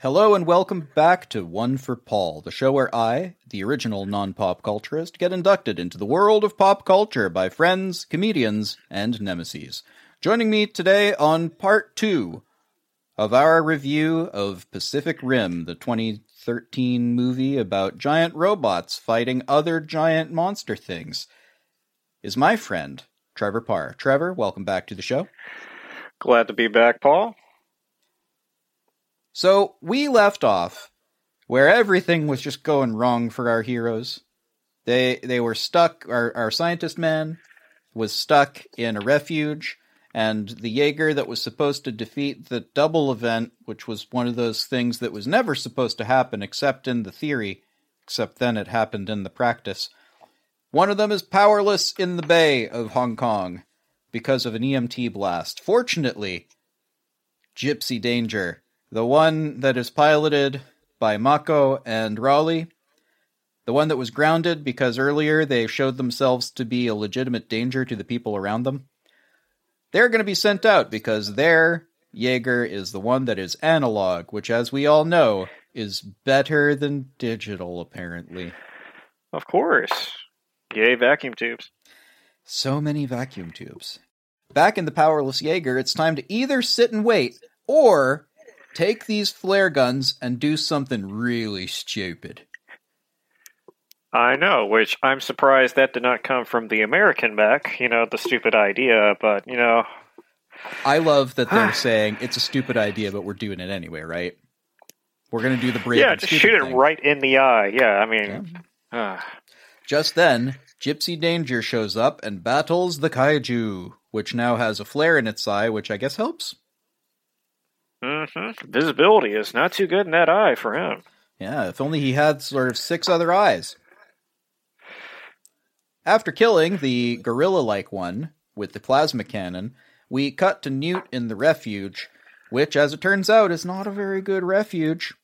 Hello and welcome back to One for Paul, the show where I, the original non pop culturist, get inducted into the world of pop culture by friends, comedians, and nemesis. Joining me today on part two of our review of Pacific Rim, the 2013 movie about giant robots fighting other giant monster things, is my friend, Trevor Parr. Trevor, welcome back to the show. Glad to be back, Paul. So we left off where everything was just going wrong for our heroes. They they were stuck. Our our scientist man was stuck in a refuge, and the Jaeger that was supposed to defeat the double event, which was one of those things that was never supposed to happen except in the theory, except then it happened in the practice. One of them is powerless in the Bay of Hong Kong because of an EMP blast. Fortunately, Gipsy Danger the one that is piloted by Mako and Raleigh. The one that was grounded because earlier they showed themselves to be a legitimate danger to the people around them. They're going to be sent out because their Jaeger is the one that is analog, which, as we all know, is better than digital, apparently. Of course. Yay, vacuum tubes. So many vacuum tubes. Back in the powerless Jaeger, it's time to either sit and wait or take these flare guns and do something really stupid. I know, which I'm surprised that did not come from the American back, you know, the stupid idea, but, you know. I love that they're saying it's a stupid idea, but we're doing it anyway, right? We're going to do the brave. Yeah, just shoot thing. it right in the eye. Yeah, I mean. Yeah. Uh. Just then, Gipsy Danger shows up and battles the kaiju, which now has a flare in its eye, which I guess helps. Mm-hmm. Visibility is not too good in that eye for him. Yeah, if only he had sort of six other eyes. After killing the gorilla like one with the plasma cannon, we cut to Newt in the refuge, which, as it turns out, is not a very good refuge.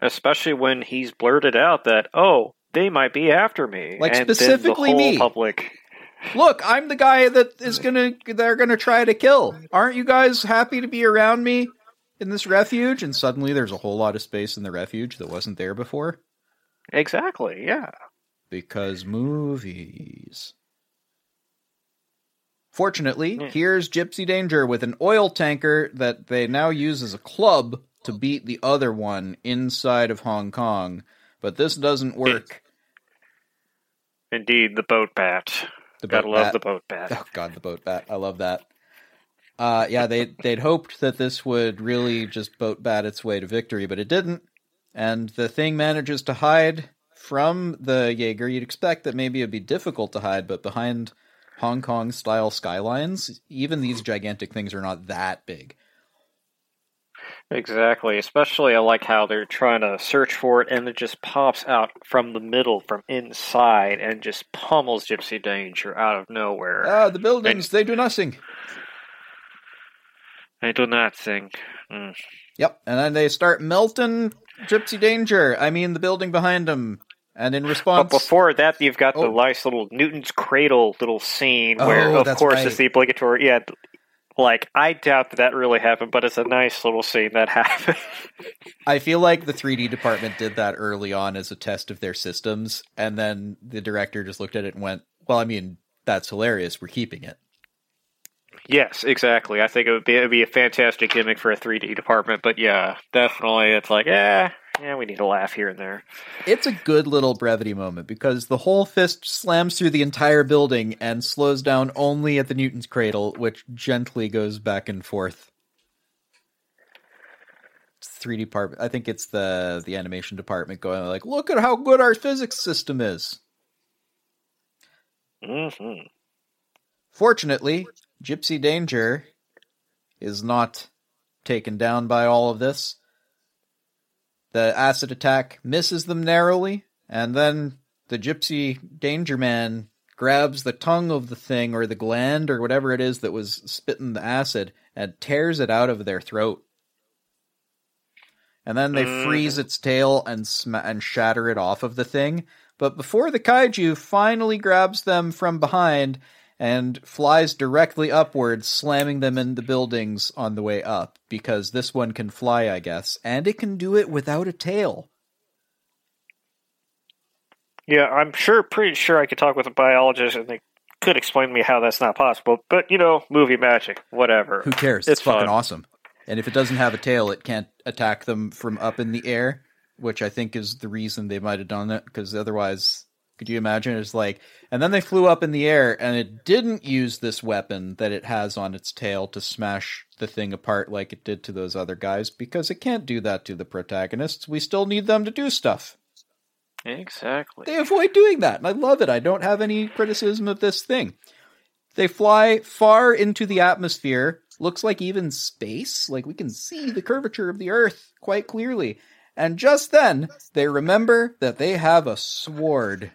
Especially when he's blurted out that, oh, they might be after me. Like and specifically the me. Public Look, I'm the guy that is gonna they're gonna try to kill. Aren't you guys happy to be around me in this refuge? And suddenly there's a whole lot of space in the refuge that wasn't there before. Exactly, yeah. Because movies. Fortunately, Yeah. here's Gipsy Danger with an oil tanker that they now use as a club to beat the other one inside of Hong Kong. But this doesn't work. Indeed, the boat bat. The Gotta boat love bat- the boat bat. Oh god, the boat bat. I love that. Uh yeah, they they'd hoped that this would really just boat bat its way to victory, but it didn't. And the thing manages to hide from the Jaeger. You'd expect that maybe it'd be difficult to hide, but behind Hong Kong style skylines, even these gigantic things are not that big. Exactly. Especially, I like how they're trying to search for it, and it just pops out from the middle, from inside, and just pummels Gipsy Danger out of nowhere. Ah, the buildings, they do nothing. They do not think. Mm. Yep, and then they start melting Gipsy Danger. I mean, the building behind them. And in But response, before that, you've got the Oh. nice little Newton's Cradle little scene where, Oh, of course, right. it's the obligatory. Yeah, like I doubt that that really happened, but it's a nice little scene that happened. I feel like the 3D department did that early on as a test of their systems, and then the director just looked at it and went, "Well, I mean, that's hilarious. We're keeping it." yes, exactly. I think it would be it would be a fantastic gimmick for a 3D department. But yeah, definitely, it's like yeah, yeah, we need a laugh here and there. It's a good little brevity moment because the whole fist slams through the entire building and slows down only at the Newton's cradle, which gently goes back and forth. It's 3D department. I think it's the the animation department going like, "Look at how good our physics system is." Mm-hmm. Fortunately, Gipsy Danger is not taken down by all of this. The acid attack misses them narrowly, and then the Gipsy Danger Man grabs the tongue of the thing or the gland or whatever it is that was spitting the acid and tears it out of their throat. And then they Mm. freeze its tail and sma- and shatter it off of the thing. But before the kaiju finally grabs them from behind and flies directly upwards, slamming them in the buildings on the way up because this one can fly, I guess, and it can do it without a tail. Yeah, I'm sure, pretty sure I could talk with a biologist and they could explain to me how that's not possible. But you know, movie magic, whatever. Who cares? It's It's, fucking awesome. And if it doesn't have a tail, it can't attack them from up in the air, which I think is the reason they might have done it. Because otherwise, could you imagine? It's like, and then they flew up in the air, and it didn't use this weapon that it has on its tail to smash the thing apart like it did to those other guys, because it can't do that to the protagonists. We still need them to do stuff. Exactly. They avoid doing that, and I love it. I don't have any criticism of this thing. They fly far into the atmosphere, looks like even space, like we can see the curvature of the Earth quite clearly. And just then, they remember that they have a sword.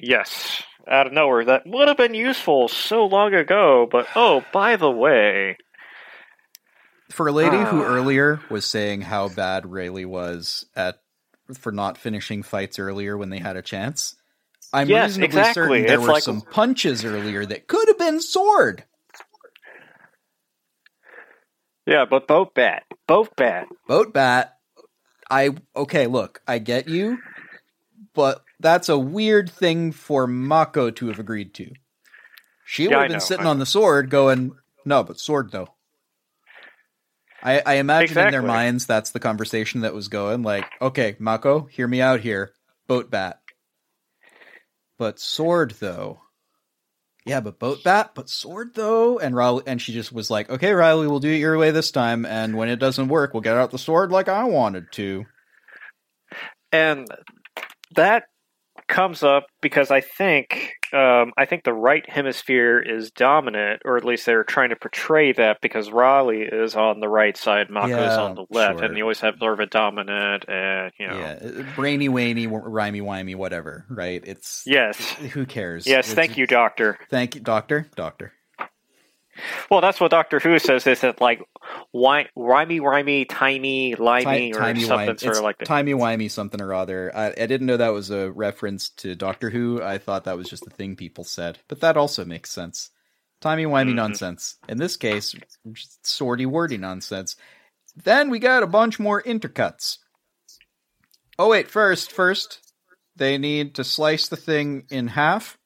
Yes, out of nowhere. That would have been useful so long ago, but oh, by the way. For a lady who Ah. earlier was saying how bad Raleigh was at for not finishing fights earlier when they had a chance, I'm Yes, reasonably exactly. certain there It's were like- some punches earlier that could have been sword. Yeah, but both bad. Both bad. Boat bat. I okay, look, I get you, but that's a weird thing for Mako to have agreed to. She would Yeah, I have been sitting I on the sword going, No, but sword though. I, I imagine in their minds that's the conversation that was going, like, okay, Mako, hear me out here. Boat bat. But sword though. Yeah, but boat bat, but sword though. And Riley, and she just was like, "Okay, Riley, we'll do it your way this time. And when it doesn't work, we'll get out the sword like I wanted to." And that comes up because I think um, I think the right hemisphere is dominant, or at least they're trying to portray that because Raleigh is on the right side, Mako's Yeah, on the left, sure. and you always have sort of a dominant, and you know. Yeah, uh, brainy, waney, rhymey, wimey, whatever. Right? It's Yes. Who cares? Yes, It's- thank you, Doctor. thank you, doctor, doctor. Well, that's what Doctor Who says. Is that like wi- rhymey, rhymey, timey, limey, Ti- or something wimey. sort It's of like that? timey wimey something or other. I, I didn't know that was a reference to Doctor Who. I thought that was just a thing people said, but that also makes sense. Timey wimey Mhm. nonsense. In this case, swordy wordy nonsense. Then we got a bunch more intercuts. Oh wait, first, first, they need to slice the thing in half,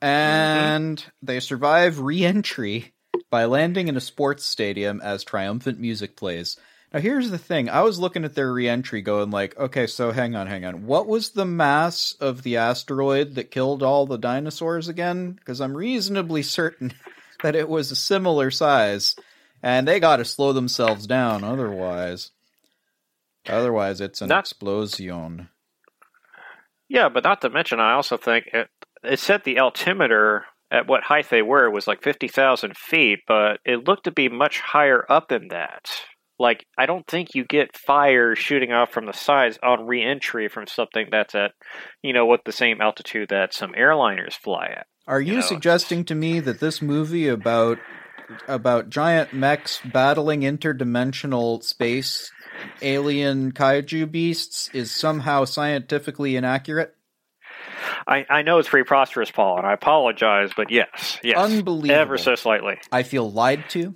and they survive re-entry by landing in a sports stadium as triumphant music plays. Now here's the thing. I was looking at their re-entry going like, okay, so hang on, hang on. What was the mass of the asteroid that killed all the dinosaurs again? Because I'm reasonably certain that it was a similar size. And they got to slow themselves down otherwise. Otherwise it's an Not- explosion. Yeah, but not to mention, I also think it, it said the altimeter at what height they were was like 50,000 feet, but it looked to be much higher up than that. Like, I don't think you get fire shooting off from the sides on re entry from something that's at, you know, what the same altitude that some airliners fly at. Are you know, suggesting to me that this movie about about giant mechs battling interdimensional space alien kaiju beasts is somehow scientifically inaccurate? I, I know it's preposterous, Paul, and I apologize, but yes, yes. Unbelievable. Ever so slightly. I feel lied to.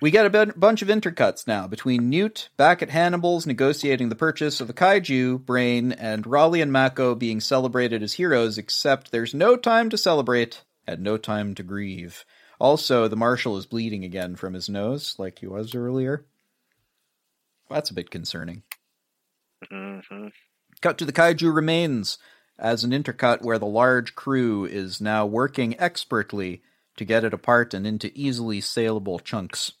We get a bunch of intercuts now between Newt back at Hannibal's negotiating the purchase of the kaiju brain and Raleigh and Mako being celebrated as heroes, except there's no time to celebrate and no time to grieve. Also, the Marshal is bleeding again from his nose, like he was earlier. That's a bit concerning. hmm Cut to the kaiju remains as an intercut where the large crew is now working expertly to get it apart and into easily saleable chunks.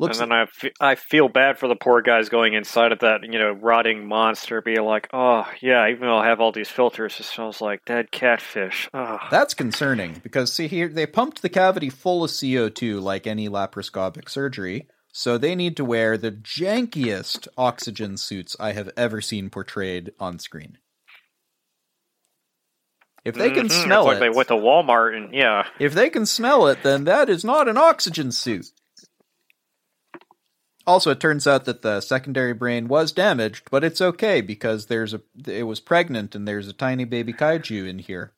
Looks and then I, I feel bad for the poor guys going inside of that, you know, rotting monster, being like, oh, yeah, even though I have all these filters, it smells like dead catfish. Oh. that's concerning because see here they pumped the cavity full of CO2 like any laparoscopic surgery, so they need to wear the jankiest oxygen suits I have ever seen portrayed on screen. If they can Mhm, smell it's like it, they went to Walmart and, yeah. If they can smell it, then that is not an oxygen suit. Also, it turns out that the secondary brain was damaged, but it's okay because there's a it was pregnant and there's a tiny baby kaiju in here.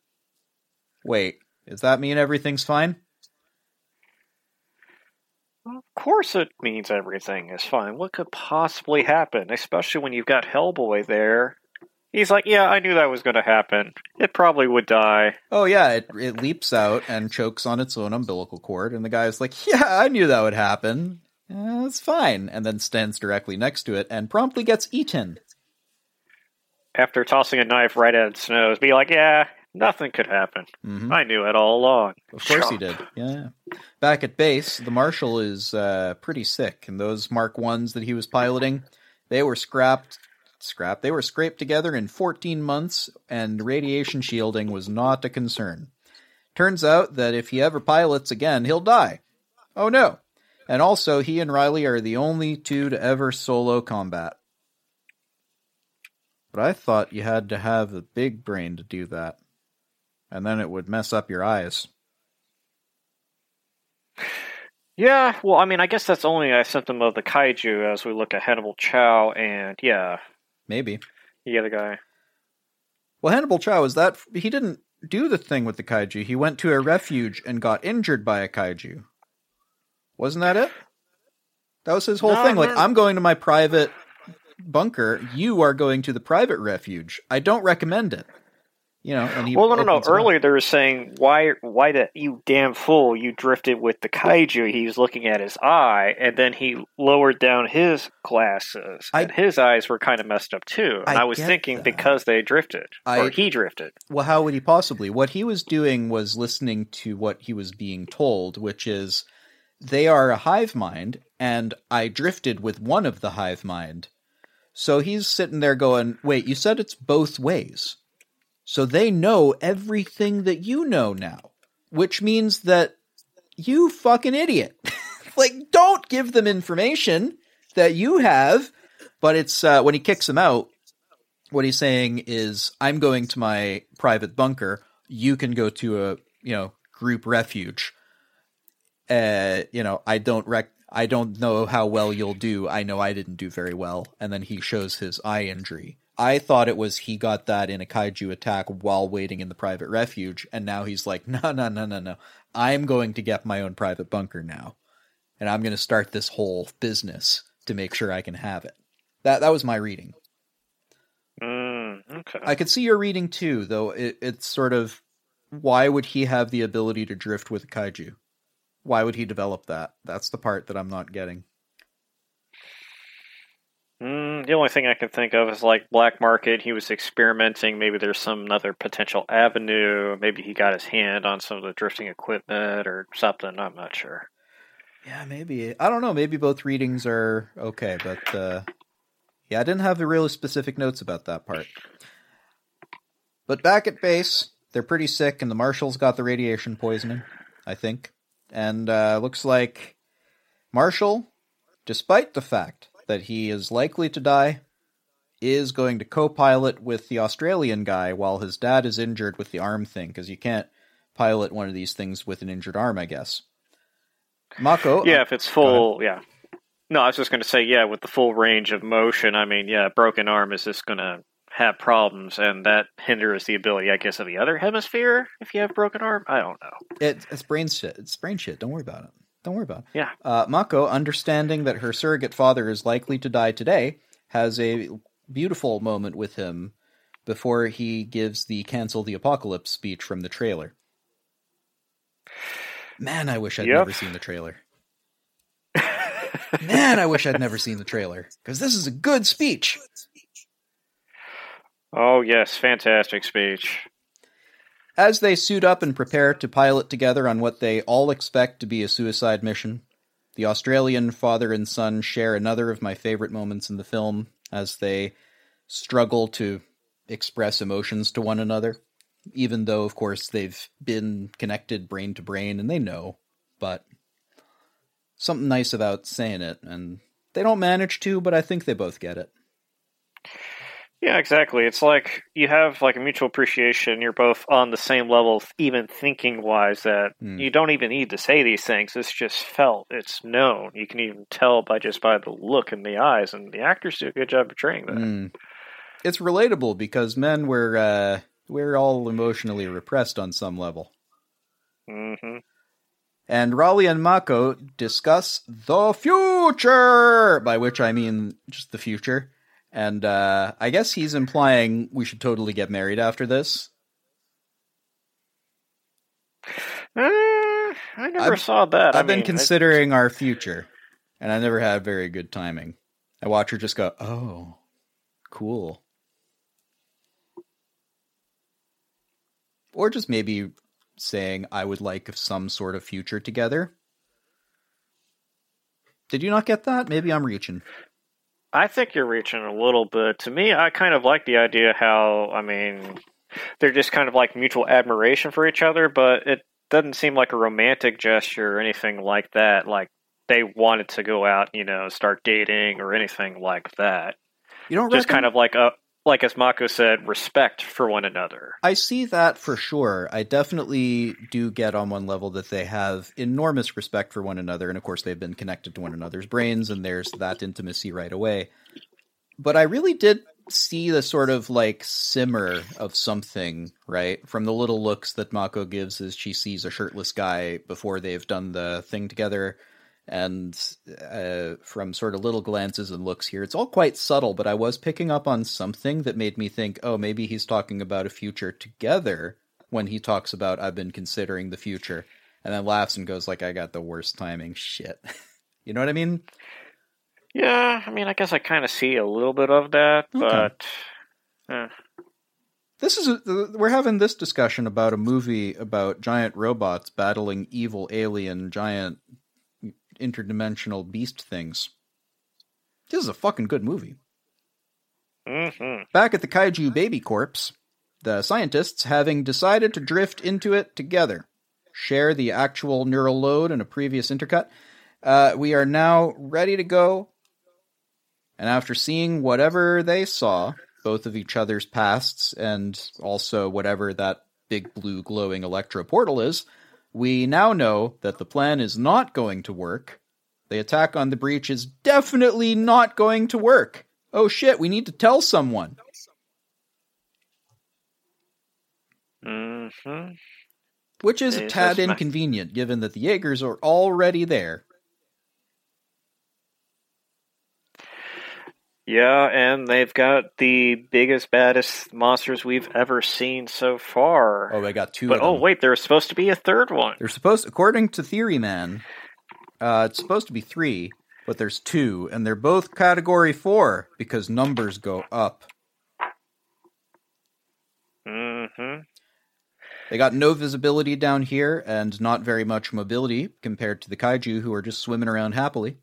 Wait, does that mean everything's fine? Of course, it means everything is fine. What could possibly happen, especially when you've got Hellboy there? He's like, yeah, I knew that was going to happen. It probably would die. Oh yeah, it it leaps out and chokes on its own umbilical cord, and the guy's like, "Yeah, I knew that would happen. Eh, it's fine," and then stands directly next to it and promptly gets eaten. After tossing a knife right at its nose, be like, yeah, nothing could happen. Mhm. I knew it all along. Of course he did. Yeah. Back at base, the marshal is uh, pretty sick, and those Mark Ones that he was piloting, they were scrapped. Scrapped. They were scraped together in 14 months, and radiation shielding was not a concern. Turns out that if he ever pilots again, he'll die. Oh no! And also, he and Riley are the only two to ever solo combat. But I thought you had to have a big brain to do that, and then it would mess up your eyes. Yeah, well, I mean, I guess that's only a symptom of the kaiju as we look at Hannibal Chau and, yeah, Maybe. the other guy. Well, Hannibal Chau is that he didn't do the thing with the kaiju. He went to a refuge and got injured by a kaiju. Wasn't that it? That was his whole No, thing. Like. I'm going to my private bunker. You are going to the private refuge. I don't recommend it. You know, and he well, no, no, no. opens it up. Earlier they were saying, why, why the, you damn fool, you drifted with the kaiju. He was looking at his eye, and then he lowered down his glasses, I- and his eyes were kind of messed up too. And I I, was thinking that. because they drifted, I- or he drifted. Well, how would he possibly? What he was doing was listening to what he was being told, which is they are a hive mind, and I drifted with one of the hive mind. So he's sitting there going, Wait, you said it's both ways. So they know everything that you know now, which means that you fucking idiot. like, don't give them information that you have. But it's uh, when he kicks him out, what he's saying is, I'm going to my private bunker. You can go to a you know group refuge. Uh, you know, I don't rec- I don't know how well you'll do. I know I didn't do very well. And then he shows his eye injury. I thought it was he got that in a kaiju attack while waiting in the private refuge, and now he's like, no, no, no, no, no. I'm going to get my own private bunker now, and I'm going to start this whole business to make sure I can have it. That that was my reading. Mm, okay. I could see your reading too, though. It, it's sort of why would he have the ability to drift with a kaiju? Why would he develop that? That's the part that I'm not getting. Mm, the only thing I can think of is like black market. He was experimenting. Maybe there's some other potential avenue. Maybe he got his hand on some of the drifting equipment or something. I'm not sure. Yeah, maybe. I don't know. Maybe both readings are okay, but uh, yeah, I didn't have the really specific notes about that part. But back at base, they're pretty sick, and the marshals got the radiation poisoning, I think. And uh, looks like Marshall, despite the fact that he is likely to die, is going to co pilot with the Australian guy while his dad is injured with the arm thing, because you can't pilot one of these things with an injured arm, I guess. Mako, uh, Yeah, if it's full, yeah. No, I was just going to say, yeah, with the full range of motion. I mean, yeah, broken arm is just going to have problems, and that hinders the ability, I guess, of the other hemisphere. If you have broken arm, I don't know. It, it's brain shit. It's brain shit. Don't worry about it. Don't worry about it. Yeah. Uh, Mako, understanding that her surrogate father is likely to die today, has a beautiful moment with him before he gives the cancel the apocalypse speech from the trailer. Man, I wish I'd Yep. never seen the trailer. Man, I wish I'd never seen the trailer because this is a good speech. Oh yes, fantastic speech. As they suit up and prepare to pilot together on what they all expect to be a suicide mission, the Australian father and son share another of my favorite moments in the film as they struggle to express emotions to one another, even though, of course, they've been connected brain to brain and they know, but something nice about saying it, and they don't manage to, but I think they both get it. Yeah, exactly. It's like you have like a mutual appreciation. You're both on the same level, even thinking wise. That Hmm. you don't even need to say these things. It's just felt. It's known. You can even tell by just by the look in the eyes, and the actors do a good job portraying that. Mm. It's relatable because men were uh, we're all emotionally repressed on some level. hmm And Raleigh and Mako discuss the future, by which I mean just the future. And uh, I guess he's implying we should totally get married after this. Uh, I never I've- saw that. I I've been mean, I- considering our future, and I never had very good timing. I watch her just go, "Oh, cool," or just maybe saying, "I would like some sort of future together." Did you not get that? Maybe I'm reaching. I think you're reaching a little bit. To me, I kind of like the idea how, I mean, they're just kind of like mutual admiration for each other, but it doesn't seem like a romantic gesture or anything like that. Like they wanted to go out, you know, start dating or anything like that. You don't Just reckon? kind of like a, like as Mako said, respect for one another. I see that for sure. I definitely do get on one level that they have enormous respect for one another, and of course, they've been connected to one another's brains, and there's that intimacy right away. But I really did see the sort of like simmer of something, right? From the little looks that Mako gives as she sees a shirtless guy before they've done the thing together, and uh, from sort of little glances and looks here. It's all quite subtle, but I was picking up on something that made me think, oh, maybe he's talking about a future together when he talks about I've been considering the future, and then laughs and goes like, I got the worst timing. Shit. you know what I mean? Yeah, I mean, I guess I kind of see a little bit of that, Okay. but eh. This is a, we're having this discussion about a movie about giant robots battling evil alien giant interdimensional beast things. This is a fucking good movie. hmm Back at the Kaiju Baby Corpse, the scientists, having decided to drift into it together, share the actual neural load in a previous intercut, uh, we are now ready to go. And after seeing whatever they saw, both of each other's pasts and also whatever that big blue glowing electro portal is, we now know that the plan is not going to work. The attack on the breach is definitely not going to work. Oh shit, we need to tell someone. hmm Which is a tad inconvenient given that the Jaegers are already there. Yeah, and they've got the biggest, baddest monsters we've ever seen so far. Oh, I got two but oh, wait, there's supposed to be a third one. They're supposed, according to Theory Man, uh, it's supposed to be three, but there's two, and they're both category four because numbers go up. hmm They got no visibility down here and not very much mobility compared to the kaiju who are just swimming around happily.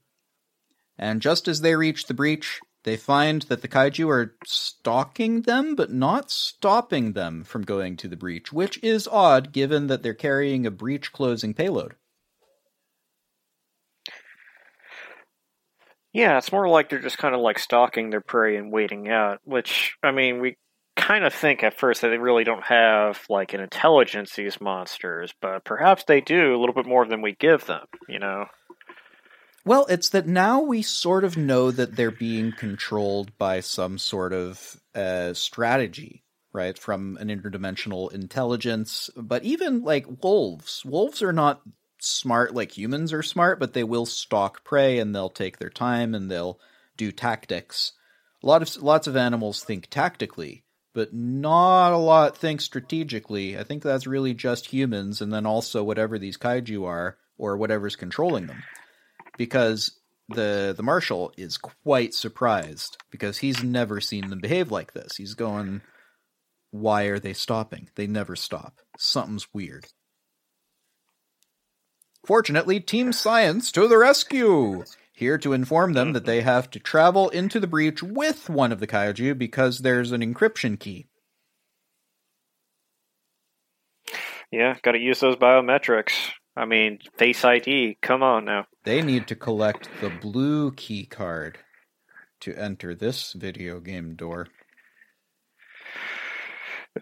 And just as they reach the breach, they find that the kaiju are stalking them but not stopping them from going to the breach, which is odd given that they're carrying a breach closing payload. Yeah, it's more like they're just kind of like stalking their prey and waiting out, which, I mean, we kind of think at first that they really don't have like an intelligence, these monsters, but perhaps they do a little bit more than we give them, you know? Well, it's that now we sort of know that they're being controlled by some sort of uh, strategy, right? From an interdimensional intelligence. But even like wolves, wolves are not smart like humans are smart, but they will stalk prey and they'll take their time and they'll do tactics. A lot of lots of animals think tactically, but not a lot think strategically. I think that's really just humans, and then also whatever these kaiju are or whatever's controlling them because the the marshal is quite surprised because he's never seen them behave like this. He's going, "Why are they stopping? They never stop. Something's weird." Fortunately, Team Science to the rescue! Here to inform them that they have to travel into the breach with one of the kaiju because there's an encryption key. Yeah, got to use those biometrics. I mean, Face ID, come on now. They need to collect the blue key card to enter this video game door.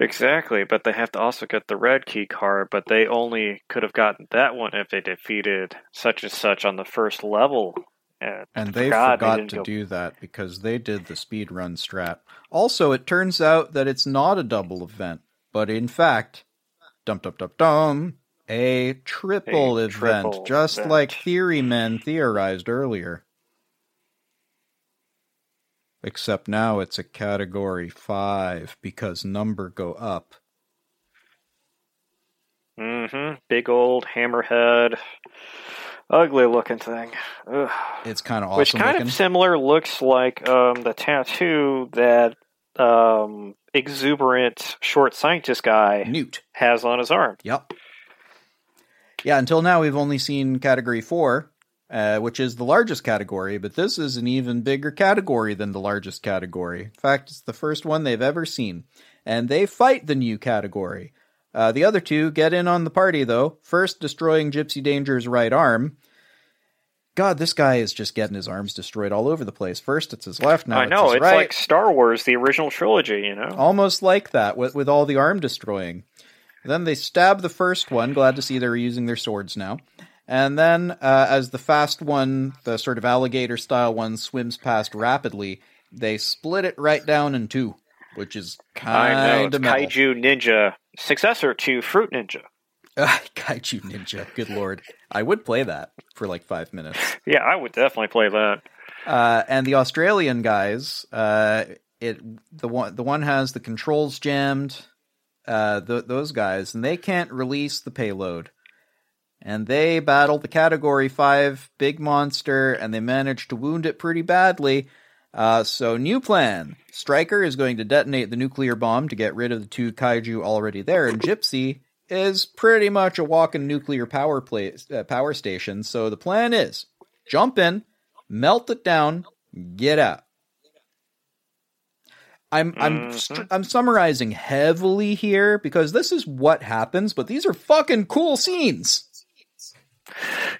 Exactly, but they have to also get the red key card, but they only could have gotten that one if they defeated such and such on the first level. And, And they God, forgot didn't to go- do that because they did the speed run strat. Also, it turns out that it's not a double event, but in fact, dum dum dum dum, a triple A event, triple just event. like theory men theorized earlier. Except now it's a category five because number go up. Mm Mhm, Big old hammerhead, ugly looking thing. Ugh. It's kind of awesome Which kind looking. of similar looks like um, the tattoo that um, exuberant short scientist guy Newt. has on his arm. Yep. Yeah, until now we've only seen category four, uh, which is the largest category, but this is an even bigger category than the largest category. In fact, it's the first one they've ever seen. And they fight the new category. Uh, the other two get in on the party, though, first destroying Gipsy Danger's right arm. God, this guy is just getting his arms destroyed all over the place. First it's his left, now I it's know, his it's right. like Star Wars, the original trilogy, you know? Almost like that, with, with all the arm destroying. Then they stab the first one. Glad to see they're using their swords now. And then, uh, as the fast one, the sort of alligator style one, swims past rapidly, they split it right down in two, which is kind of. Kaiju Ninja, successor to Fruit Ninja. Kaiju Ninja, good lord. I would play that for like five minutes. Yeah, I would definitely play that. Uh, and the Australian guys, uh, it the one the one has the controls jammed. Uh, th- those guys, and they can't release the payload. And they battle the Category Five big monster, and they manage to wound it pretty badly. Uh, so new plan: Striker is going to detonate the nuclear bomb to get rid of the two kaiju already there, and Gipsy is pretty much a walking nuclear power place, uh, power station. So the plan is jump in, melt it down, get out. I'm I'm str- I'm summarizing heavily here because this is what happens, but these are fucking cool scenes.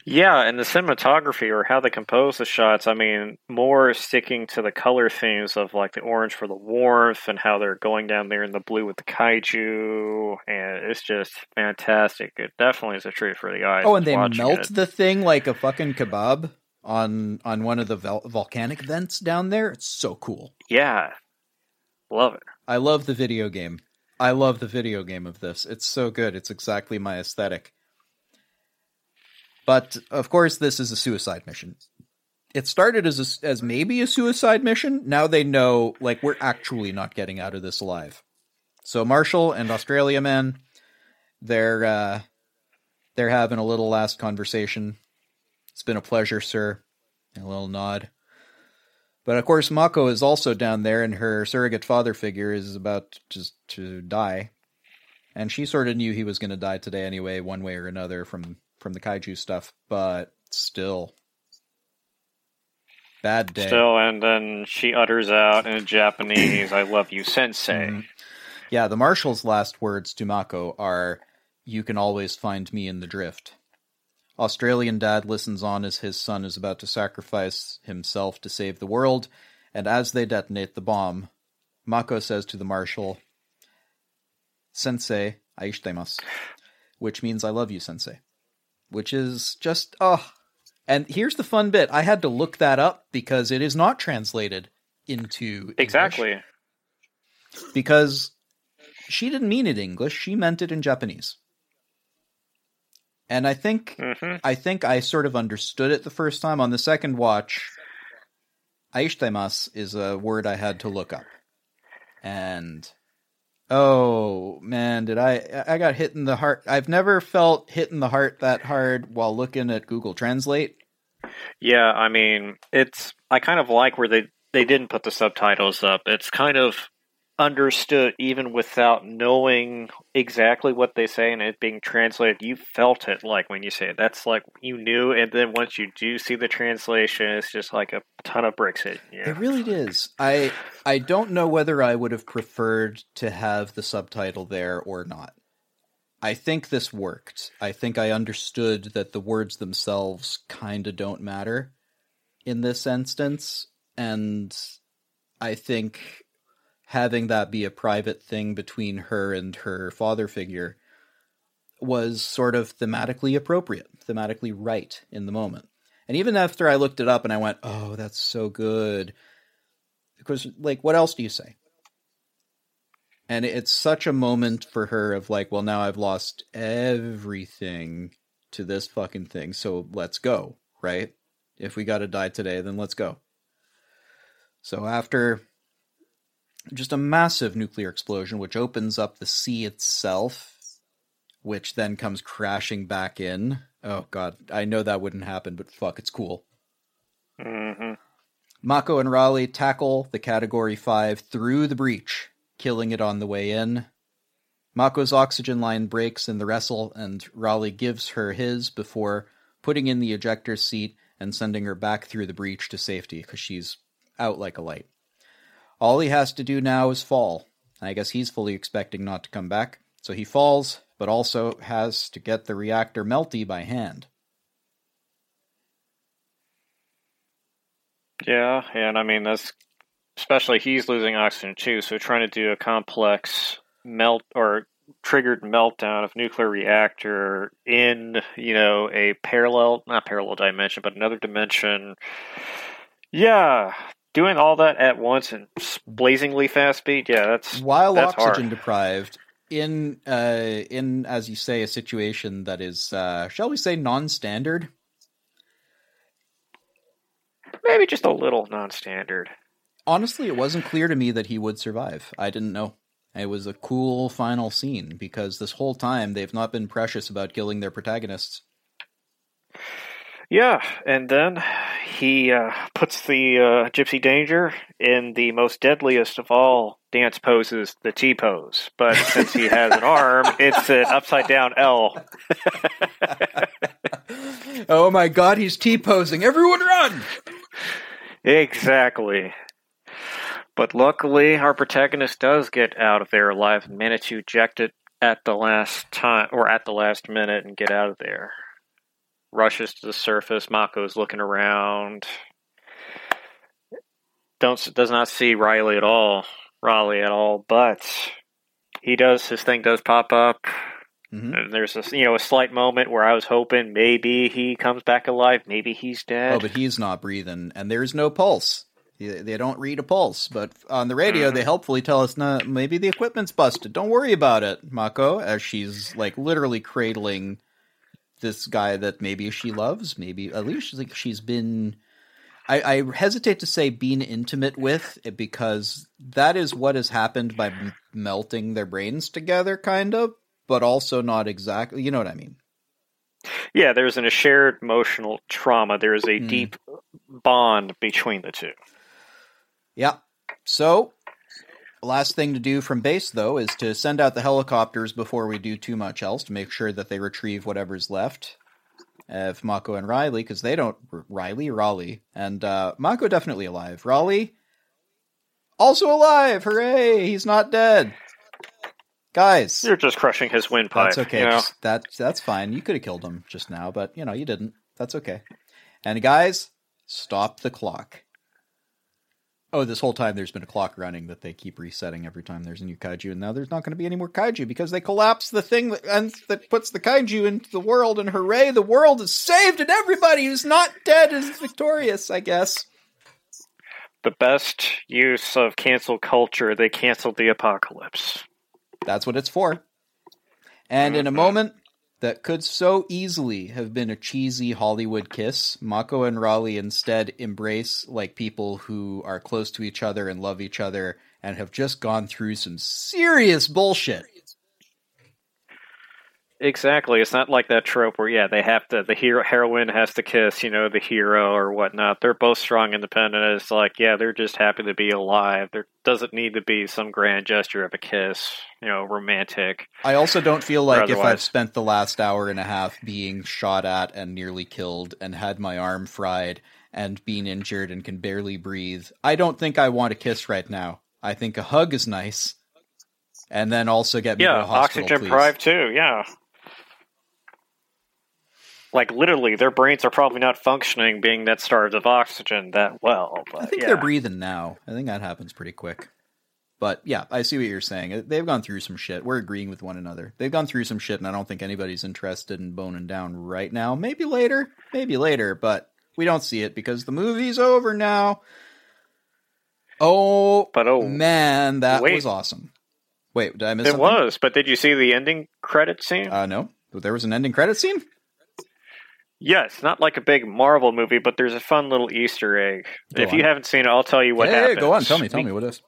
Yeah, and the cinematography or how they compose the shots, I mean, more sticking to the color themes of like the orange for the warmth and how they're going down there in the blue with the kaiju, and it's just fantastic. It definitely is a treat for the eyes. Oh, and they melt it. the thing like a fucking kebab on on one of the vol- volcanic vents down there. It's so cool. Yeah, love it. I love the video game. I love the video game of this. It's so good. It's exactly my aesthetic. But of course, this is a suicide mission. It started as a, as maybe a suicide mission. Now they know, like, we're actually not getting out of this alive. So Marshall and Australia Man, they're uh, they're having a little last conversation. It's been a pleasure, sir. A little nod. But of course, Mako is also down there, and her surrogate father figure is about to to die, and she sort of knew he was going to die today anyway, one way or another from from the kaiju stuff. But still, bad day. Still, and then she utters out in Japanese, "I love you, Sensei." Mhm. Yeah, the marshal's last words to Mako are, "You can always find me in the drift." Australian dad listens on as his son is about to sacrifice himself to save the world, and as they detonate the bomb, Mako says to the marshal, "Sensei, aishitemasu," which means "I love you, Sensei," which is just oh. And here's the fun bit: I had to look that up because it is not translated into English Exactly. because she didn't mean it in English; she meant it in Japanese. And I think hmm I think I sort of understood it the first time. On the second watch, aishitemasu is a word I had to look up. And oh man, did I I got hit in the heart. I've never felt hit in the heart that hard while looking at Google Translate. Yeah, I mean, it's I kind of like where they they didn't put the subtitles up. It's kind of understood even without knowing exactly what they say and it being translated. You felt it like when you say it. That's like you knew, and then once you do see the translation, it's just like a ton of bricks hit. It really is. I I don't know whether I would have preferred to have the subtitle there or not. I think this worked. I think I understood that the words themselves kind of don't matter in this instance, and I think having that be a private thing between her and her father figure was sort of thematically appropriate, thematically right in the moment. And even after I looked it up and I went, "Oh, that's so good." Because like what else do you say? And it's such a moment for her of like, well, now I've lost everything to this fucking thing, so let's go, right? If we got to die today, then let's go. So after just a massive nuclear explosion, which opens up the sea itself, which then comes crashing back in. Oh god, I know that wouldn't happen, but fuck, it's cool. hmm Mako and Raleigh tackle the Category 5 through the breach, killing it on the way in. Mako's oxygen line breaks in the wrestle, and Raleigh gives her his before putting in the ejector seat and sending her back through the breach to safety because she's out like a light. All he has to do now is fall. I guess he's fully expecting not to come back, so he falls, but also has to get the reactor melty by hand. Yeah, and I mean that's especially he's losing oxygen too, so trying to do a complex melt or triggered meltdown of nuclear reactor in you know a parallel not parallel dimension but another dimension yeah doing all that at once and blazingly fast speed? Yeah that's while that's oxygen hard. deprived in uh in as you say a situation that is uh shall we say non-standard? Maybe just a little non-standard. Honestly it wasn't clear to me that he would survive. I didn't know. It was a cool final scene because this whole time they've not been precious about killing their protagonists yeah and then he uh, puts the uh, Gipsy Danger in the most deadliest of all dance poses the t pose but since he has an arm it's an upside down l. Oh my god he's t-posing. Everyone run! Exactly. But luckily, our protagonist does get out of there alive and manage to eject it at the last time or at the last minute and get out of there. Rushes to the surface. Mako's looking around. Don't does not see Riley at all, Raleigh at all, but he does. His thing does pop up. Mhm. And there's a you know a slight moment where I was hoping maybe he comes back alive, maybe he's dead. oh but he's not breathing and there's no pulse they don't read a pulse but on the radio they helpfully tell us no, maybe the equipment's busted don't worry about it mako as she's like literally cradling this guy that maybe she loves maybe at least she's like she's been I, I hesitate to say being intimate with because that is what has happened by m- melting their brains together kind of but also not exactly you know what i mean Yeah, there's an, a shared emotional trauma. There is a Hmm. deep bond between the two. Yeah. So, last thing to do from base, though, is to send out the helicopters before we do too much else to make sure that they retrieve whatever's left of Mako and Riley, because they don't. Riley? Raleigh. And uh, Mako definitely alive. Raleigh? Also alive! Hooray! He's not dead. Guys. You're just crushing his windpipe. That's okay. You know? That that's fine. You could have killed him just now, but you know you didn't. That's okay. And guys, stop the clock. Oh, this whole time there's been a clock running that they keep resetting every time there's a new kaiju, and now there's not going to be any more kaiju because they collapse the thing that and that puts the kaiju into the world, and hooray, the world is saved, and everybody who's not dead is victorious. I guess. The best use of cancel culture, they canceled the apocalypse. That's what it's for. And in a mm-hmm. moment that could so easily have been a cheesy Hollywood kiss, Mako and Raleigh instead embrace like people who are close to each other and love each other and have just gone through some serious bullshit. Exactly. It's not like that trope where yeah, they have to the hero heroine has to kiss, you know, the hero or whatnot. They're both strong, independent. It's like, yeah, they're just happy to be alive. There doesn't need to be some grand gesture of a kiss, you know, romantic. I also don't feel like if I've spent the last hour and a half being shot at and nearly killed and had my arm fried and being injured and can barely breathe, I don't think I want a kiss right now. I think a hug is nice. And then also get me to Yeah, a hospital, oxygen please. deprived too. Yeah. Like literally, their brains are probably not functioning, being that starved of oxygen that well. But I think yeah. they're breathing now. I think that happens pretty quick. But yeah, I see what you're saying. They've gone through some shit. We're agreeing with one another. They've gone through some shit, and I don't think anybody's interested in boning down right now. Maybe later, maybe later, but we don't see it because the movie's over now. Oh, But oh, man, that wait. was awesome. Wait, did I miss it something? was. But did you see the ending credit scene? Uh, no, there was an ending credit scene. Yes, not like a big Marvel movie, but there's a fun little Easter egg. Go if you haven't seen it, I'll tell you what yeah, happens. go on, tell me, tell We- me what is.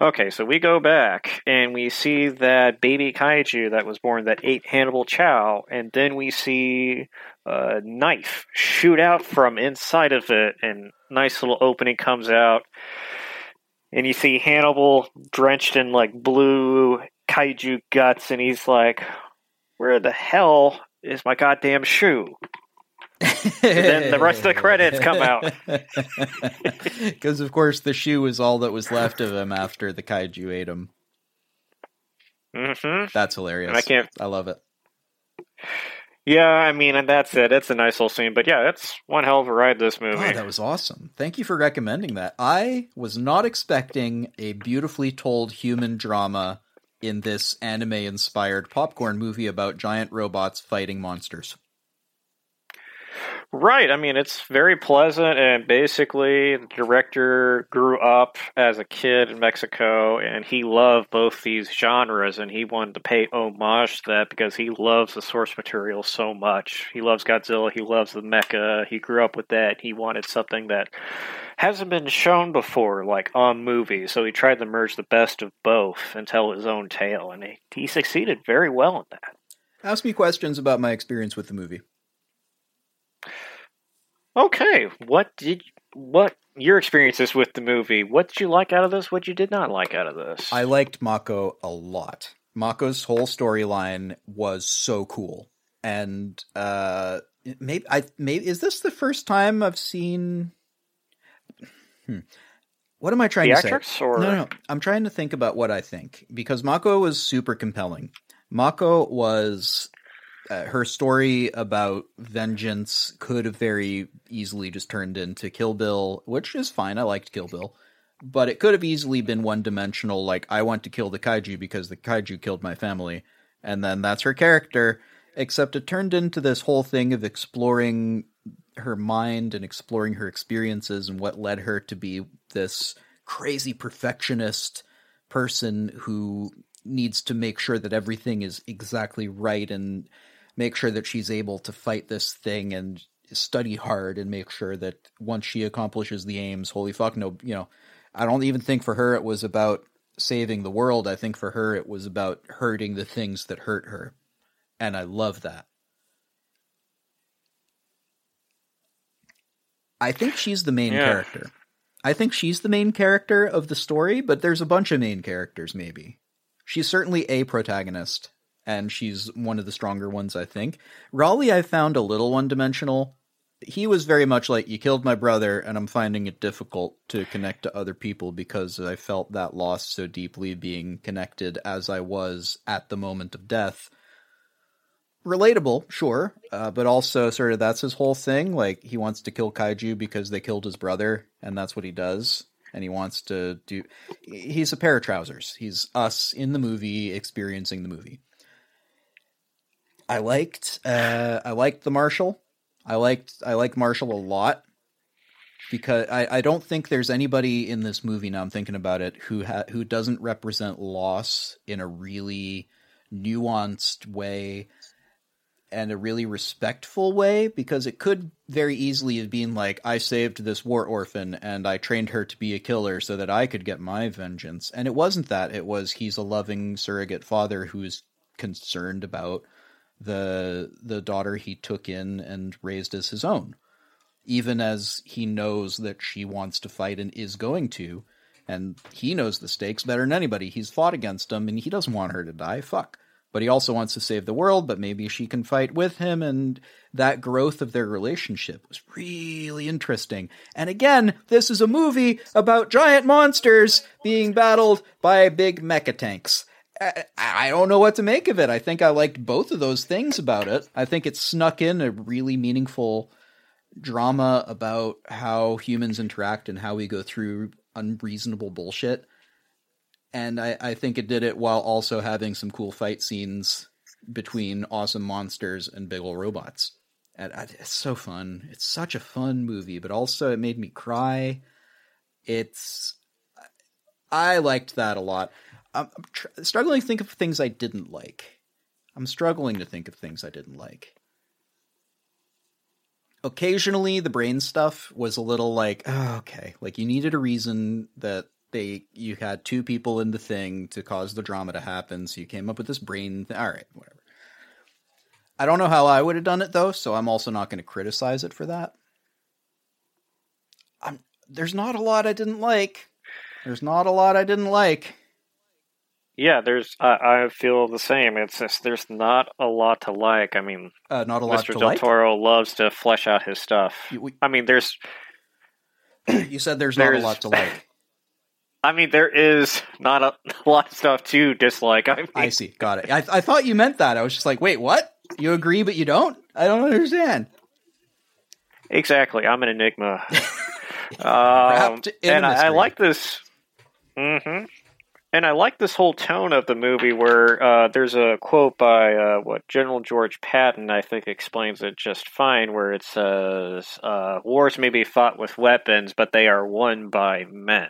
Okay, so we go back and we see that baby kaiju that was born that ate Hannibal Chau, and then we see a knife shoot out from inside of it, and nice little opening comes out, and you see Hannibal drenched in like blue kaiju guts, and he's like, "Where the hell is my goddamn shoe?" then the rest of the credits come out. Because of course the shoe is all that was left of him after the kaiju ate him. hmm That's hilarious. I can't I love it. Yeah, I mean, and that's it. It's a nice little scene, but yeah, it's one hell of a ride. This movie. Oh, that was awesome. Thank you for recommending that. I was not expecting a beautifully told human drama in this anime inspired popcorn movie about giant robots fighting monsters. Right. I mean, it's very pleasant, and basically, the director grew up as a kid in Mexico, and he loved both these genres, and he wanted to pay homage to that because he loves the source material so much. He loves Godzilla, he loves the mecha, he grew up with that. He wanted something that hasn't been shown before, like on movies, so he tried to merge the best of both and tell his own tale, and he, he succeeded very well in that. Ask me questions about my experience with the movie. Okay, what did what your experiences with the movie? What did you like out of this? What you did not like out of this? I liked Mako a lot. Mako's whole storyline was so cool, and uh, maybe I maybe is this the first time I've seen? Hmm. What am I trying to say? theatrics or No, no, I'm trying to think about what I think because Mako was super compelling. Mako was uh, her story about vengeance could have very easily just turned into Kill Bill, which is fine. I liked Kill Bill, but it could have easily been one dimensional. Like I want to kill the kaiju because the kaiju killed my family, and then that's her character. Except it turned into this whole thing of exploring her mind and exploring her experiences and what led her to be this crazy perfectionist person who needs to make sure that everything is exactly right and make sure that she's able to fight this thing and study hard and make sure that once she accomplishes the aims holy fuck no you know i don't even think for her it was about saving the world i think for her it was about hurting the things that hurt her and i love that I think she's the main Yeah. character. I think she's the main character of the story, but there's a bunch of main characters, maybe. She's certainly a protagonist, and she's one of the stronger ones, I think. Raleigh, I found a little one dimensional. He was very much like, You killed my brother, and I'm finding it difficult to connect to other people because I felt that loss so deeply being connected as I was at the moment of death relatable, sure, uh, but also sort of that's his whole thing. Like he wants to kill kaiju because they killed his brother, and that's what he does. And he wants to do. He's a pair of trousers. He's us in the movie, experiencing the movie. I liked. Uh, I liked the Marshall. I liked. I liked Marshall a lot because I, I don't think there's anybody in this movie now. I'm thinking about it who ha- who doesn't represent loss in a really nuanced way and a really respectful way because it could very easily have been like I saved this war orphan and I trained her to be a killer so that I could get my vengeance. And it wasn't that. It was he's a loving surrogate father who's concerned about the the daughter he took in and raised as his own. Even as he knows that she wants to fight and is going to, and he knows the stakes better than anybody. He's fought against them and he doesn't want her to die. Fuck but he also wants to save the world, but maybe she can fight with him. And that growth of their relationship was really interesting. And again, this is a movie about giant monsters being battled by big mecha tanks. I, I don't know what to make of it. I think I liked both of those things about it. I think it snuck in a really meaningful drama about how humans interact and how we go through unreasonable bullshit and I, I think it did it while also having some cool fight scenes between awesome monsters and big ol' robots. And I, it's so fun. It's such a fun movie, but also it made me cry. It's I liked that a lot. I'm, tr- struggling to think of things I didn't like. I'm struggling to think of things I didn't like. Occasionally, the brain stuff was a little like, oh, okay, like you needed a reason that they you had two people in the thing to cause the drama to happen, so you came up with this brain. Th- All right, whatever. I don't know how I would have done it though, so I'm also not going to criticize it for that. I'm there's not a lot I didn't like. There's not a lot I didn't like. Yeah, there's. I, I feel the same. It's just there's not a lot to like. I mean, Uh, not a lot Mr. to Del like. Toro loves to flesh out his stuff. You, we- I mean, there's. you said there's not a lot to like. I mean, there is not a, a lot of stuff to dislike. I mean, I see. Got it. I, I thought you meant that. I was just like, wait, what? You agree, but you don't? I don't understand. exactly. I'm an enigma. um, Wrapped in a and I, I like this. hmm And I like this whole tone of the movie where uh, there's a quote by uh, what General George Patton, I think, explains it just fine, where it says, uh, "Wars may be fought with weapons, but they are won by men."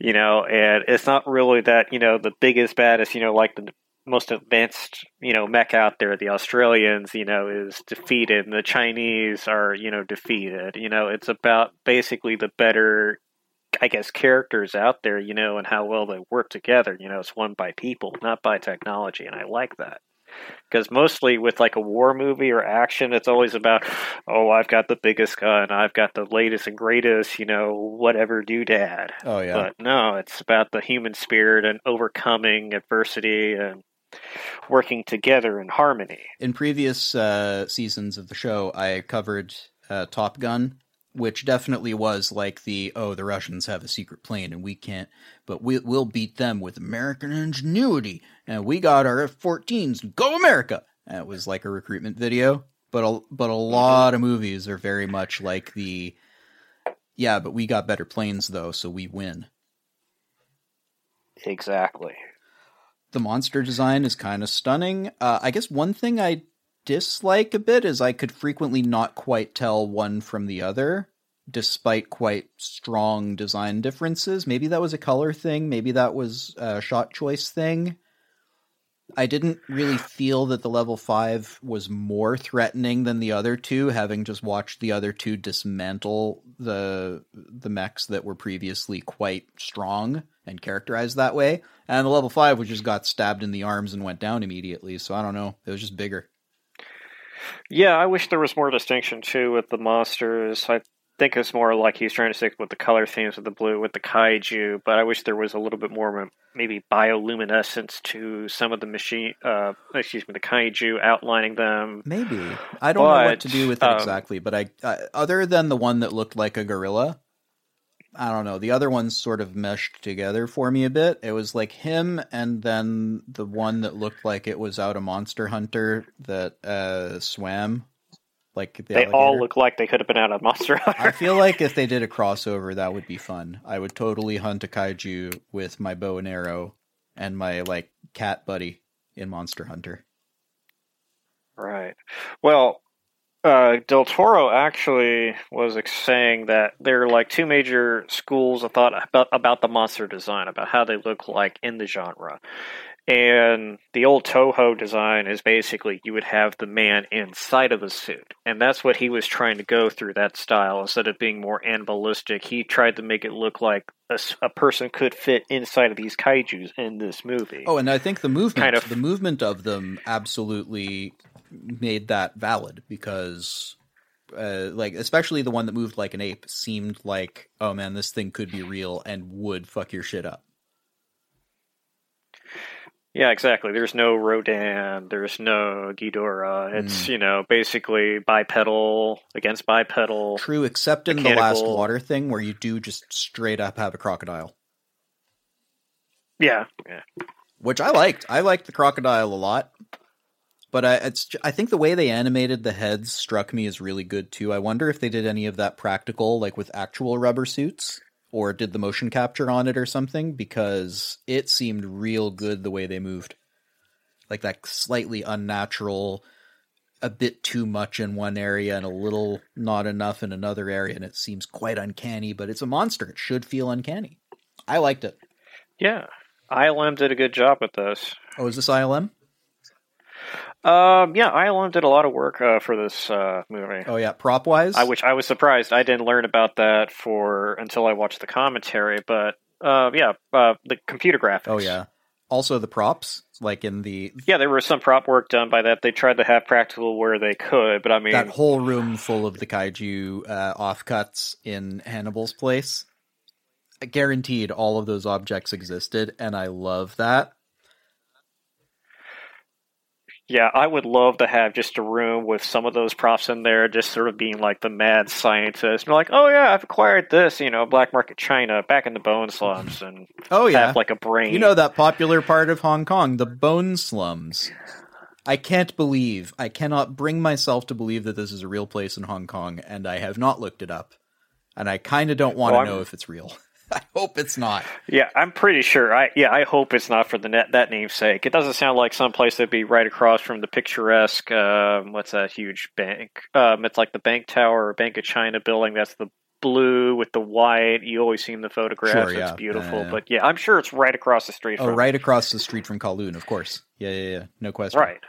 You know, and it's not really that you know the biggest, baddest, you know, like the most advanced, you know, mech out there, the Australians, you know, is defeated, and the Chinese are, you know, defeated. You know, it's about basically the better I guess characters out there, you know, and how well they work together. You know, it's won by people, not by technology, and I like that. Because mostly with like a war movie or action, it's always about, oh, I've got the biggest gun, I've got the latest and greatest, you know, whatever doodad. Oh yeah. But no, it's about the human spirit and overcoming adversity and working together in harmony. in previous uh, seasons of the show, I covered uh, Top Gun, which definitely was like the oh, the Russians have a secret plane and we can't, but we, we'll beat them with American ingenuity, and we got our F-14s. Go America! And it was like a recruitment video, but a, but a lot of movies are very much like the yeah, but we got better planes though, so we win. Exactly. the monster design is kind of stunning. Uh, I guess one thing I dislike a bit is I could frequently not quite tell one from the other, despite quite strong design differences. Maybe that was a color thing. Maybe that was a shot choice thing. I didn't really feel that the level 5 was more threatening than the other two, having just watched the other two dismantle the the mechs that were previously quite strong and characterized that way. And the level 5 was just got stabbed in the arms and went down immediately, so I don't know. It was just bigger. Yeah, I wish there was more distinction too with the monsters. I think it's more like he's trying to stick with the color themes of the blue with the kaiju, but I wish there was a little bit more maybe bioluminescence to some of the machine. Uh, excuse me, the kaiju outlining them. Maybe. I don't know what to do with it um, exactly, but I, I other than the one that looked like a gorilla, I don't know. The other ones sort of meshed together for me a bit. It was like him and then the one that looked like it was out a monster hunter that uh swam like the They all look like they could have been out of Monster Hunter. I feel like if they did a crossover that would be fun. I would totally hunt a kaiju with my bow and arrow and my like cat buddy in Monster Hunter. Right. Well, uh, Del Toro actually was saying that there are like two major schools of thought about, about the monster design, about how they look like in the genre. And the old Toho design is basically you would have the man inside of the suit. And that's what he was trying to go through that style. Instead of being more animalistic, he tried to make it look like a person could fit inside of these kaijus in this movie. Oh, and I think the movement, Kind of- the movement of them, absolutely made that valid because, uh, like, especially the one that moved like an ape seemed like, oh man, this thing could be real and would fuck your shit up. Yeah, exactly. There's no Rodan. There's no Ghidorah. It's you know basically bipedal against bipedal. True, except in the last water thing where you do just straight up have a crocodile, Yeah, yeah. which I liked. I liked the crocodile a lot. But I, it's, I think the way they animated the heads struck me as really good too. I wonder if they did any of that practical, like with actual rubber suits, or did the motion capture on it or something because it seemed real good the way they moved. Like that slightly unnatural, a bit too much in one area and a little not enough in another area, and it seems quite uncanny, but it's a monster. It should feel uncanny. I liked it. Yeah. ILM did a good job with this. Oh, is this ILM? Um, yeah, ILM did a lot of work uh, for this uh, movie. Oh yeah, prop wise. I which I was surprised I didn't learn about that for until I watched the commentary. But uh, yeah, uh, the computer graphics. Oh yeah. Also the props, like in the yeah, there was some prop work done by that. They tried to have practical where they could, but I mean that whole room full of the kaiju uh, offcuts in Hannibal's place. Guaranteed, all of those objects existed, and I love that. Yeah, I would love to have just a room with some of those props in there, just sort of being like the mad scientist. And like, oh yeah, I've acquired this, you know, black market China back in the bone slums, and oh yeah, like a brain. You know that popular part of Hong Kong, the bone slums. I can't believe, I cannot bring myself to believe that this is a real place in Hong Kong, and I have not looked it up, and I kind of don't want to Well, know if it's real. I hope it's not. Yeah, I'm pretty sure. I yeah, I hope it's not for the net that namesake. It doesn't sound like someplace that'd be right across from the picturesque. Um, what's that huge bank? Um, it's like the Bank Tower or Bank of China building. That's the blue with the white. You always see in the photographs. Sure, it's yeah. beautiful. Yeah, yeah. But yeah, I'm sure it's right across the street. Oh, from right across the street from Kowloon, of course. Yeah, yeah, yeah. No question. Right.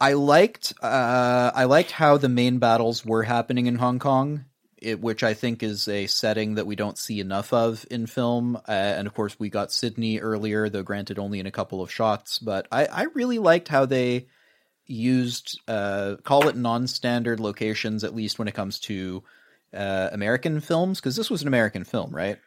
I liked uh, I liked how the main battles were happening in Hong Kong, it, which I think is a setting that we don't see enough of in film. Uh, and of course, we got Sydney earlier, though granted only in a couple of shots. But I, I really liked how they used uh, call it non-standard locations, at least when it comes to uh, American films, because this was an American film, right?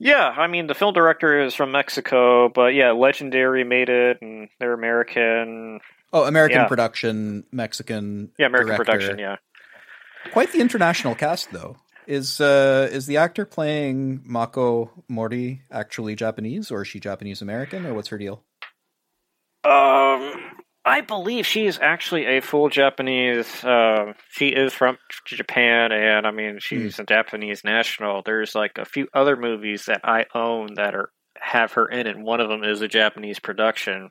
Yeah, I mean the film director is from Mexico, but yeah, Legendary made it, and they're American. Oh, American Yeah. production, Mexican. Yeah, American director. production. Yeah. Quite the international cast, though. Is uh is the actor playing Mako Mori actually Japanese, or is she Japanese American, or what's her deal? Um, I believe she is actually a full Japanese. Uh, she is from Japan, and I mean she's a Japanese national. There's like a few other movies that I own that are have her in it. One of them is a Japanese production,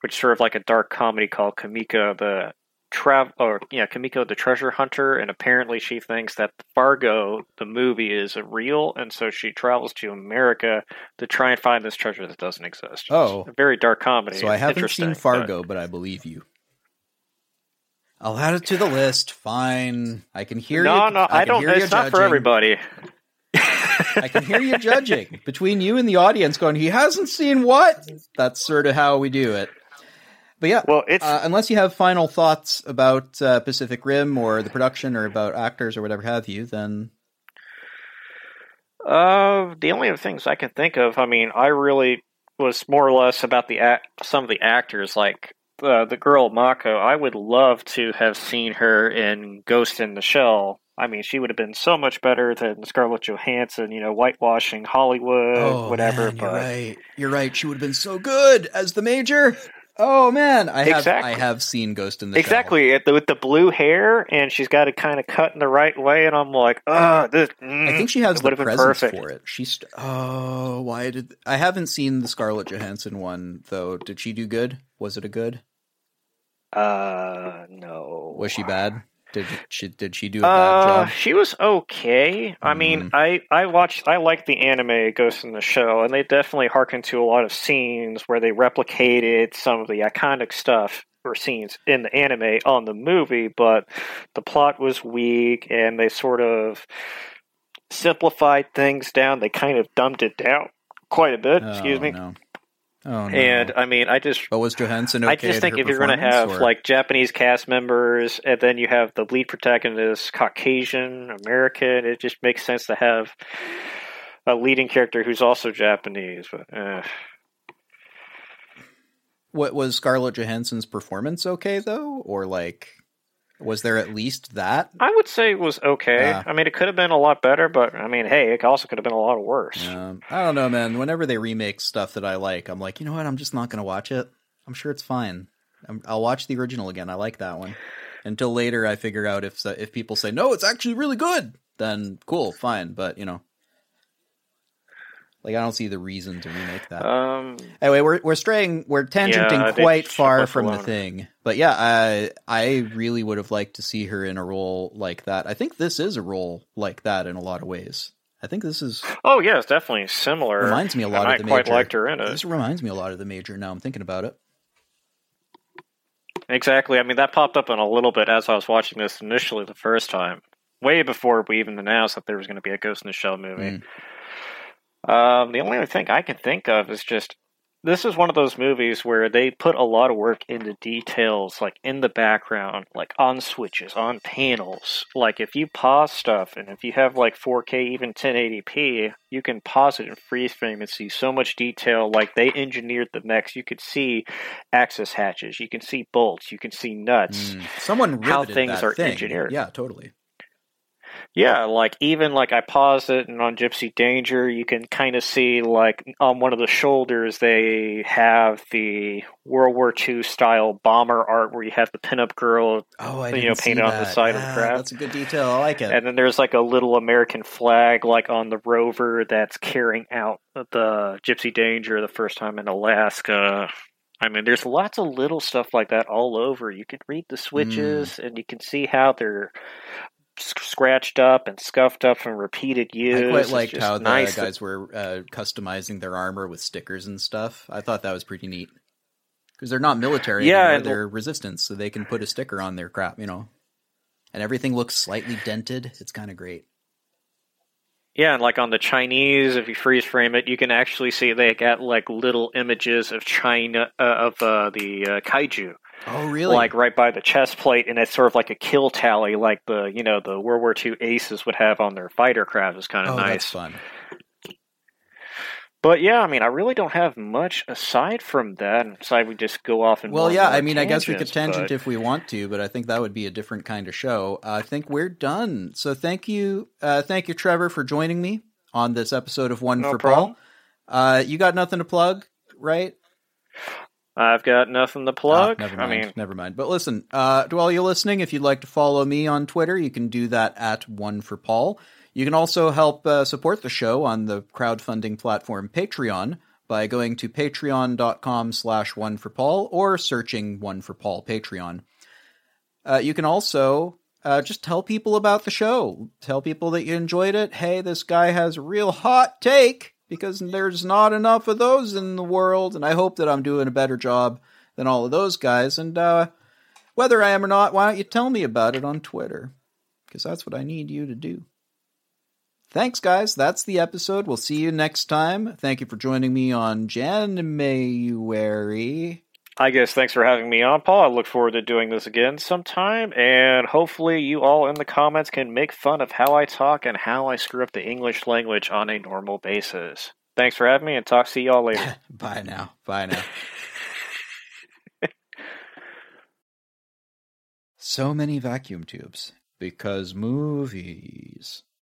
which is sort of like a dark comedy called Kumiko, the Trav or yeah Kumiko the Treasure Hunter, and apparently she thinks that Fargo the movie is real, and so she travels to America to try and find this treasure that doesn't exist. Oh. It's a very dark comedy. So I haven't seen Fargo, but I believe you. I'll add it to the list. Fine, I can hear no, you. no, I, can don't. It's not for everybody. I can hear you judging between you and the audience, going, "He hasn't seen what?" That's sort of how we do it. But yeah, Well, it's Uh, unless you have final thoughts about uh, Pacific Rim or the production or about actors or whatever have you, then uh, the only other things I can think of. I mean, I really was more or less about the act, some of the actors, like uh, the girl Mako. I would love to have seen her in Ghost in the Shell. I mean, she would have been so much better than Scarlett Johansson. You know, whitewashing Hollywood, whatever. Oh, man, but you're right. You're right. She would have been so good as the major. Oh man, I have Exactly. I have seen Ghost in the Exactly, it- with the blue hair, and she's got it kind of cut in the right way, and I'm like, ah, this. I think she has the presence perfect. for it. She's oh, why did I haven't seen the Scarlett Johansson one though? Did she do good? Was it a good? Uh, no. Was she bad? Did she did she do a bad Uh, job? she was okay. I mean, I I watched, I liked the anime Ghost in the Shell, and they definitely harkened to a lot of scenes where they replicated some of the iconic stuff or scenes in the anime on the movie, but the plot was weak, and they sort of simplified things down. They kind of dumbed it down quite a bit. excuse Oh, me. No. Oh no. And I mean, I just but was Johansson okay? I just think if you're going to have or- like Japanese cast members and then you have the lead protagonist Caucasian American, it just makes sense to have a leading character who's also Japanese. But uh, what was Scarlett Johansson's performance okay though, or like was there at least that? I would say it was okay. Yeah. I mean, it could have been a lot better, but I mean, hey, it also could have been a lot worse. Um, I don't know, man. Whenever they remake stuff that I like, I'm like, you know what? I'm just not going to watch it. I'm sure it's fine. I'm, I'll watch the original again. I like that one. Until later, I figure out if if people say no, it's actually really good. then cool, fine. But you know, like I don't see the reason to remake that. Um, Anyway, we're we're straying, we're tangenting Yeah, quite far from the thing. But yeah, I I really would have liked to see her in a role like that. I think this is a role like that in a lot of ways. I think this is oh yeah, it's definitely similar. reminds me a lot and of the I quite major. liked her in it. This reminds me a lot of the major. Now I'm thinking about it. Exactly. I mean, that popped up in a little bit as I was watching this initially the first time, way before we even announced that there was going to be a Ghost in the Shell movie. Um, the only other thing I can think of is just this is one of those movies where they put a lot of work into details, like in the background, like on switches, on panels. Like if you pause stuff and if you have like 4K, even 1080p, you can pause it and freeze frame and see so much detail. Like they engineered the mechs. You could see access hatches, you can see bolts, you can see nuts. Mm. Someone How things are thing. engineered. Yeah, totally. Yeah, like even like I paused it and on Gipsy Danger, you can kind of see like on one of the shoulders they have the World War II style bomber art where you have the pinup girl, Oh, I You know, painted on the side of the craft. That's a good detail. I like it. and then there's like a little American flag like on the rover that's carrying out the Gipsy Danger the first time in Alaska. I mean, there's lots of little stuff like that all over. You can read the mm. switches and you can see how they're scratched up and scuffed up from repeated use. I quite liked how the nice guys were uh, customizing their armor with stickers and stuff. I thought that was pretty neat because they're not military Yeah, anymore; they're resistance, so they can put a sticker on their crap, you know. And everything looks slightly dented. It's kind of great. Yeah, and like on the Chinese, if you freeze frame it, you can actually see they got like little images of China uh, of uh, the uh, kaiju, Oh, really? like right by the chest plate, and it's sort of like a kill tally, like the you know the World War II aces would have on their fighter craft. Is kind oh, of that's nice. fun. But yeah, I mean, I really don't have much aside from that. Aside, we just go off and Well, yeah, I mean, I guess we could tangent but- if we want to, but I think that would be a different kind of show. Uh, I think we're done. So thank you, uh, thank you, Trevor, for joining me on this episode of One No for problem. Paul. Uh, you got nothing to plug, right? I've got nothing to plug. Ah, never I mind. mean, never mind. But listen, uh, to all you listening, if you'd like to follow me on Twitter, you can do that at One for Paul. You can also help uh, support the show on the crowdfunding platform Patreon by going to patreon.com slash one for Paul or searching one for Paul Patreon. Uh, you can also uh, just tell people about the show. Tell people that you enjoyed it. Hey, this guy has a real hot take because there's not enough of those in the world, and I hope that I'm doing a better job than all of those guys. And uh, whether I am or not, why don't you tell me about it on Twitter? Because that's what I need you to do. Thanks, guys. That's the episode. We'll see you next time. Thank you for joining me on January. I guess thanks for having me on, Paul. I look forward to doing this again sometime, and hopefully, you all in the comments can make fun of how I talk and how I screw up the English language on a normal basis. Thanks for having me, and talk to y'all later. Bye now. Bye now. so many vacuum tubes because movies.